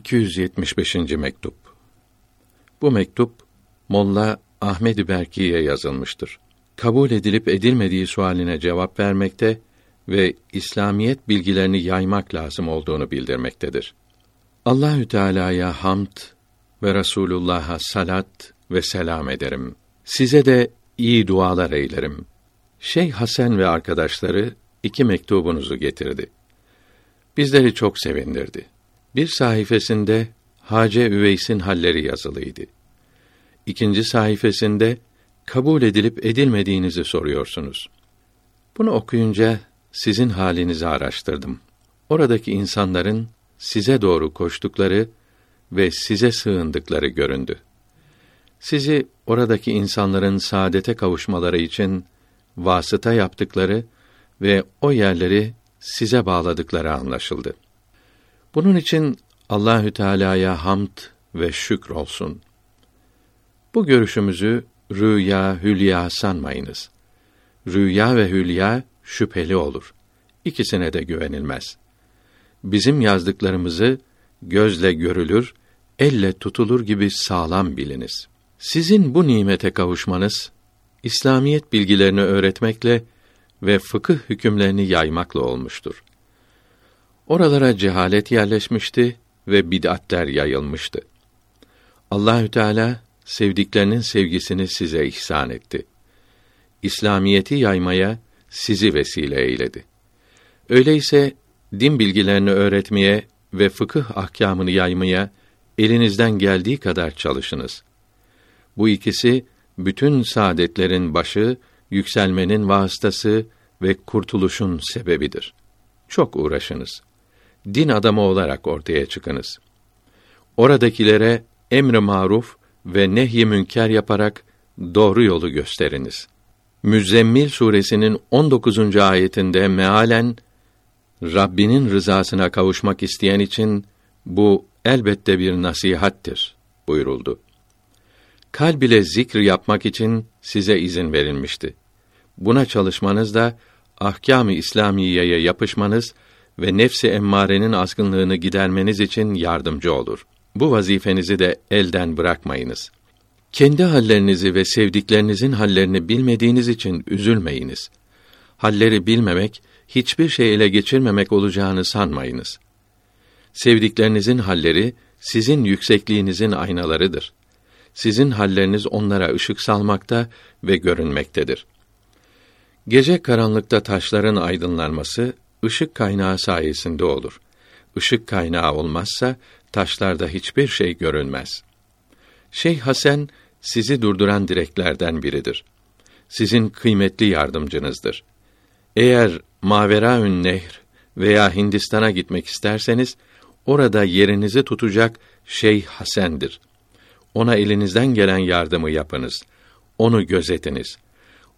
275. mektup. Bu mektup Molla Ahmed Berki'ye yazılmıştır. Kabul edilip edilmediği sualine cevap vermekte ve İslamiyet bilgilerini yaymak lazım olduğunu bildirmektedir. Allahü Teala'ya hamd ve Resulullah'a salat ve selam ederim. Size de iyi dualar eylerim. Şeyh Hasan ve arkadaşları iki mektubunuzu getirdi. Bizleri çok sevindirdi. Bir sayfasında Hace Üveys'in halleri yazılıydı. İkinci sayfasında kabul edilip edilmediğinizi soruyorsunuz. Bunu okuyunca sizin halinizi araştırdım. Oradaki insanların size doğru koştukları ve size sığındıkları göründü. Sizi oradaki insanların saadete kavuşmaları için vasıta yaptıkları ve o yerleri size bağladıkları anlaşıldı. Bunun için Allahü Teala'ya hamd ve şükür olsun. Bu görüşümüzü rüya, hülya sanmayınız. Rüya ve hülya şüpheli olur. İkisine de güvenilmez. Bizim yazdıklarımızı gözle görülür, elle tutulur gibi sağlam biliniz. Sizin bu nimete kavuşmanız İslamiyet bilgilerini öğretmekle ve fıkıh hükümlerini yaymakla olmuştur. Oralara cehalet yerleşmişti ve bid'atler yayılmıştı. Allahü Teala sevdiklerinin sevgisini size ihsan etti. İslamiyeti yaymaya sizi vesile eyledi. Öyleyse din bilgilerini öğretmeye ve fıkıh ahkamını yaymaya elinizden geldiği kadar çalışınız. Bu ikisi bütün saadetlerin başı, yükselmenin vasıtası ve kurtuluşun sebebidir. Çok uğraşınız. Din adamı olarak ortaya çıkınız. Oradakilere emr-i maruf ve nehy-i münker yaparak doğru yolu gösteriniz. Müzzemmil suresinin 19. ayetinde mealen Rabbinin rızasına kavuşmak isteyen için bu elbette bir nasihattir buyuruldu. Kalb ile zikr yapmak için size izin verilmişti. Buna çalışmanız da ahkâm-ı İslamiyeye yapışmanız ve nefsi emmarenin azgınlığını gidermeniz için yardımcı olur. Bu vazifenizi de elden bırakmayınız. Kendi hallerinizi ve sevdiklerinizin hallerini bilmediğiniz için üzülmeyiniz. Halleri bilmemek hiçbir şey ele geçirmemek olacağını sanmayınız. Sevdiklerinizin halleri sizin yüksekliğinizin aynalarıdır. Sizin halleriniz onlara ışık salmakta ve görünmektedir. Gece karanlıkta taşların aydınlanması ışık kaynağı sayesinde olur. Işık kaynağı olmazsa taşlarda hiçbir şey görünmez. Şeyh Hasan sizi durduran direklerden biridir. Sizin kıymetli yardımcınızdır. Eğer Maveraün Nehr veya Hindistan'a gitmek isterseniz orada yerinizi tutacak Şeyh Hasen'dir. Ona elinizden gelen yardımı yapınız. Onu gözetiniz.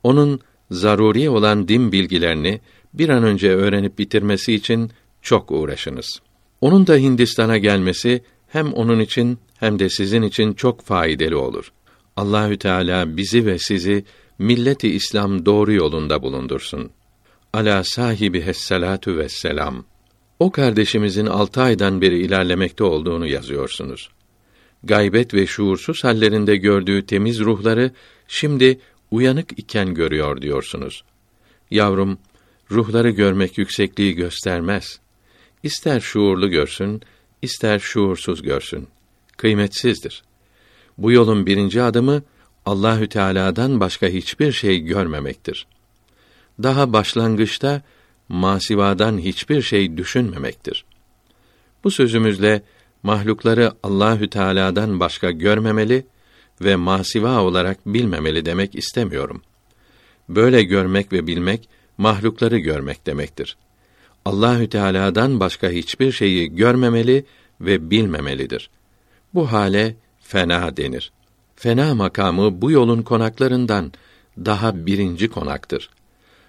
Onun zaruri olan din bilgilerini bir an önce öğrenip bitirmesi için çok uğraşınız. Onun da Hindistan'a gelmesi hem onun için hem de sizin için çok faydalı olur. Allahü Teala bizi ve sizi milleti İslam doğru yolunda bulundursun. Ala sahibi hesselatu vesselam. O kardeşimizin altı aydan beri ilerlemekte olduğunu yazıyorsunuz. Gaybet ve şuursuz hallerinde gördüğü temiz ruhları şimdi uyanık iken görüyor diyorsunuz. Yavrum, ruhları görmek yüksekliği göstermez. İster şuurlu görsün, ister şuursuz görsün. Kıymetsizdir. Bu yolun birinci adımı Allahü Teala'dan başka hiçbir şey görmemektir. Daha başlangıçta masivadan hiçbir şey düşünmemektir. Bu sözümüzle mahlukları Allahü Teala'dan başka görmemeli ve masiva olarak bilmemeli demek istemiyorum. Böyle görmek ve bilmek mahlukları görmek demektir. Allahü Teala'dan başka hiçbir şeyi görmemeli ve bilmemelidir. Bu hale fena denir. Fena makamı bu yolun konaklarından daha birinci konaktır.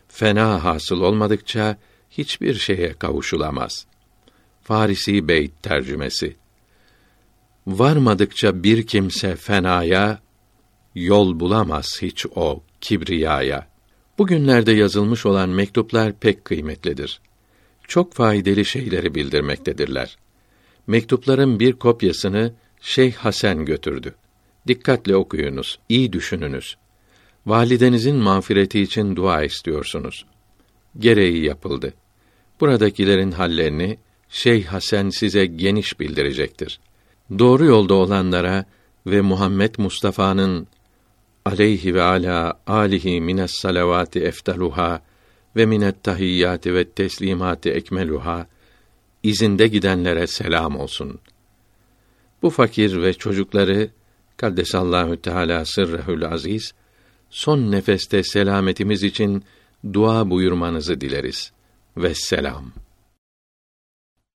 Fena hasıl olmadıkça hiçbir şeye kavuşulamaz. Farisi Beyt tercümesi Varmadıkça bir kimse fenaya, yol bulamaz hiç o kibriyaya. Bugünlerde yazılmış olan mektuplar pek kıymetlidir. Çok faydalı şeyleri bildirmektedirler. Mektupların bir kopyasını Şeyh Hasan götürdü. Dikkatle okuyunuz, iyi düşününüz. Validenizin mağfireti için dua istiyorsunuz. Gereği yapıldı. Buradakilerin hallerini Şeyh Hasan size geniş bildirecektir. Doğru yolda olanlara ve Muhammed Mustafa'nın aleyhi ve ala alihi mines salavati eftaluha ve minet tahiyyati ve teslimati ekmeluha izinde gidenlere selam olsun. Bu fakir ve çocukları Kaddesallahu Teala sırrehül aziz son nefeste selametimiz için dua buyurmanızı dileriz. Ve selam.